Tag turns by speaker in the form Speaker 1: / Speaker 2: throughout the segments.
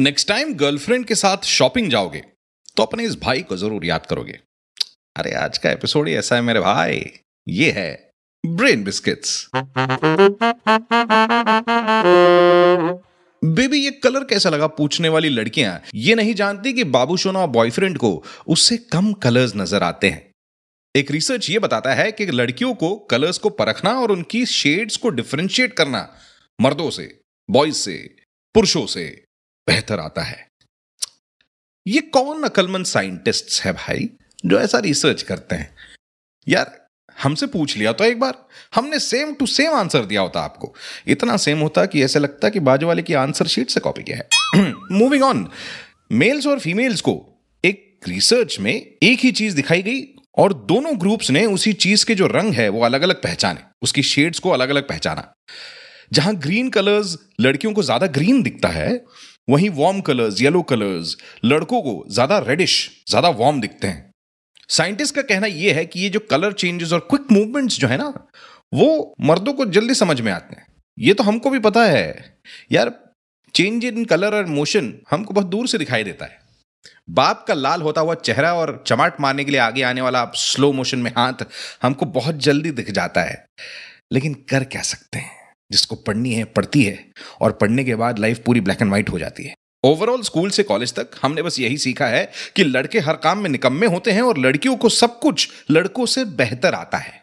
Speaker 1: Next time girlfriend के साथ shopping जाओगे तो अपने इस भाई को ज़रूर याद करोगे। अरे, आज का एपिसोड ही ऐसा है मेरे भाई। ये है ब्रेन बिस्किट्स बेबी ये कलर कैसा लगा पूछने वाली लड़कियाँ? ये नहीं जानती कि बाबू सोना बॉयफ्रेंड को उससे कम कलर्स नज़र आते हैं। एक रिसर्च ये बताता है कि लड़कियों को कलर्स को परखना और उनकी शेड्स को डिफ्रेंशिएट करना, मर्दों से बॉयज़ से, पुरुषों से बेहतर आता है। ये कौन अकलमंद साइंटिस्ट्स है भाई, जो ऐसा रिसर्च करते हैं? यार, हमसे पूछ लिया तो एक बार। हमने सेम टू सेम आंसर दिया होता आपको। इतना सेम होता कि ऐसे लगता कि बाजू वाले की आंसर शीट से कॉपी किया है। मूविंग ऑन मेल्स और फीमेल्स को एक रिसर्च में एक ही चीज़ दिखाई गई और दोनों ग्रुप्स ने उसी चीज़ के जो रंग है वो अलग अलग पहचाने, उसकी शेड्स को अलग अलग पहचाना। जहाँ ग्रीन कलर्स लड़कियों को ज़्यादा ग्रीन दिखता है, वहीं वार्म कलर्स येलो कलर्स लड़कों को ज़्यादा रेडिश ज़्यादा वार्म दिखते हैं। साइंटिस्ट का कहना यह है कि ये जो कलर चेंजेस और क्विक मूवमेंट्स जो है ना, वो मर्दों को जल्दी समझ में आते हैं। ये तो हमको भी पता है। यार चेंज इन कलर और मोशन हमको बहुत दूर से दिखाई देता है। बाप का लाल होता हुआ चेहरा और चमाट मारने के लिए आगे आने वाला स्लो मोशन में हाथ हमको बहुत जल्दी दिख जाता है। लेकिन कर क्या सकते हैं? जिसको पढ़नी है, पढ़ती है और पढ़ने के बाद लाइफ पूरी ब्लैक एंड व्हाइट हो जाती है। ओवरऑल स्कूल से कॉलेज तक हमने बस यही सीखा है कि लड़के हर काम में निकम्मे होते हैं और लड़कियों को सब कुछ लड़कों से बेहतर आता है।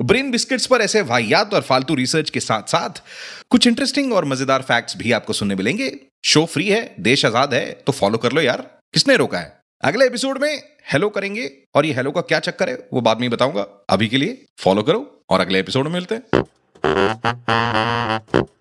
Speaker 1: ब्रेन बिस्किट्स पर ऐसे वाहियात और फालतू रिसर्च के साथ साथ कुछ इंटरेस्टिंग और मज़ेदार फैक्ट्स भी आपको सुनने मिलेंगे। शो फ्री है, देश आज़ाद है तो फॉलो कर लो यार। किसने रोका है? अगले एपिसोड में हेलो करेंगे और ये हेलो का क्या चक्कर है, वो बाद में बताऊँगा। अभी के लिए फॉलो करो और अगले एपिसोड में मिलते हैं। thank you.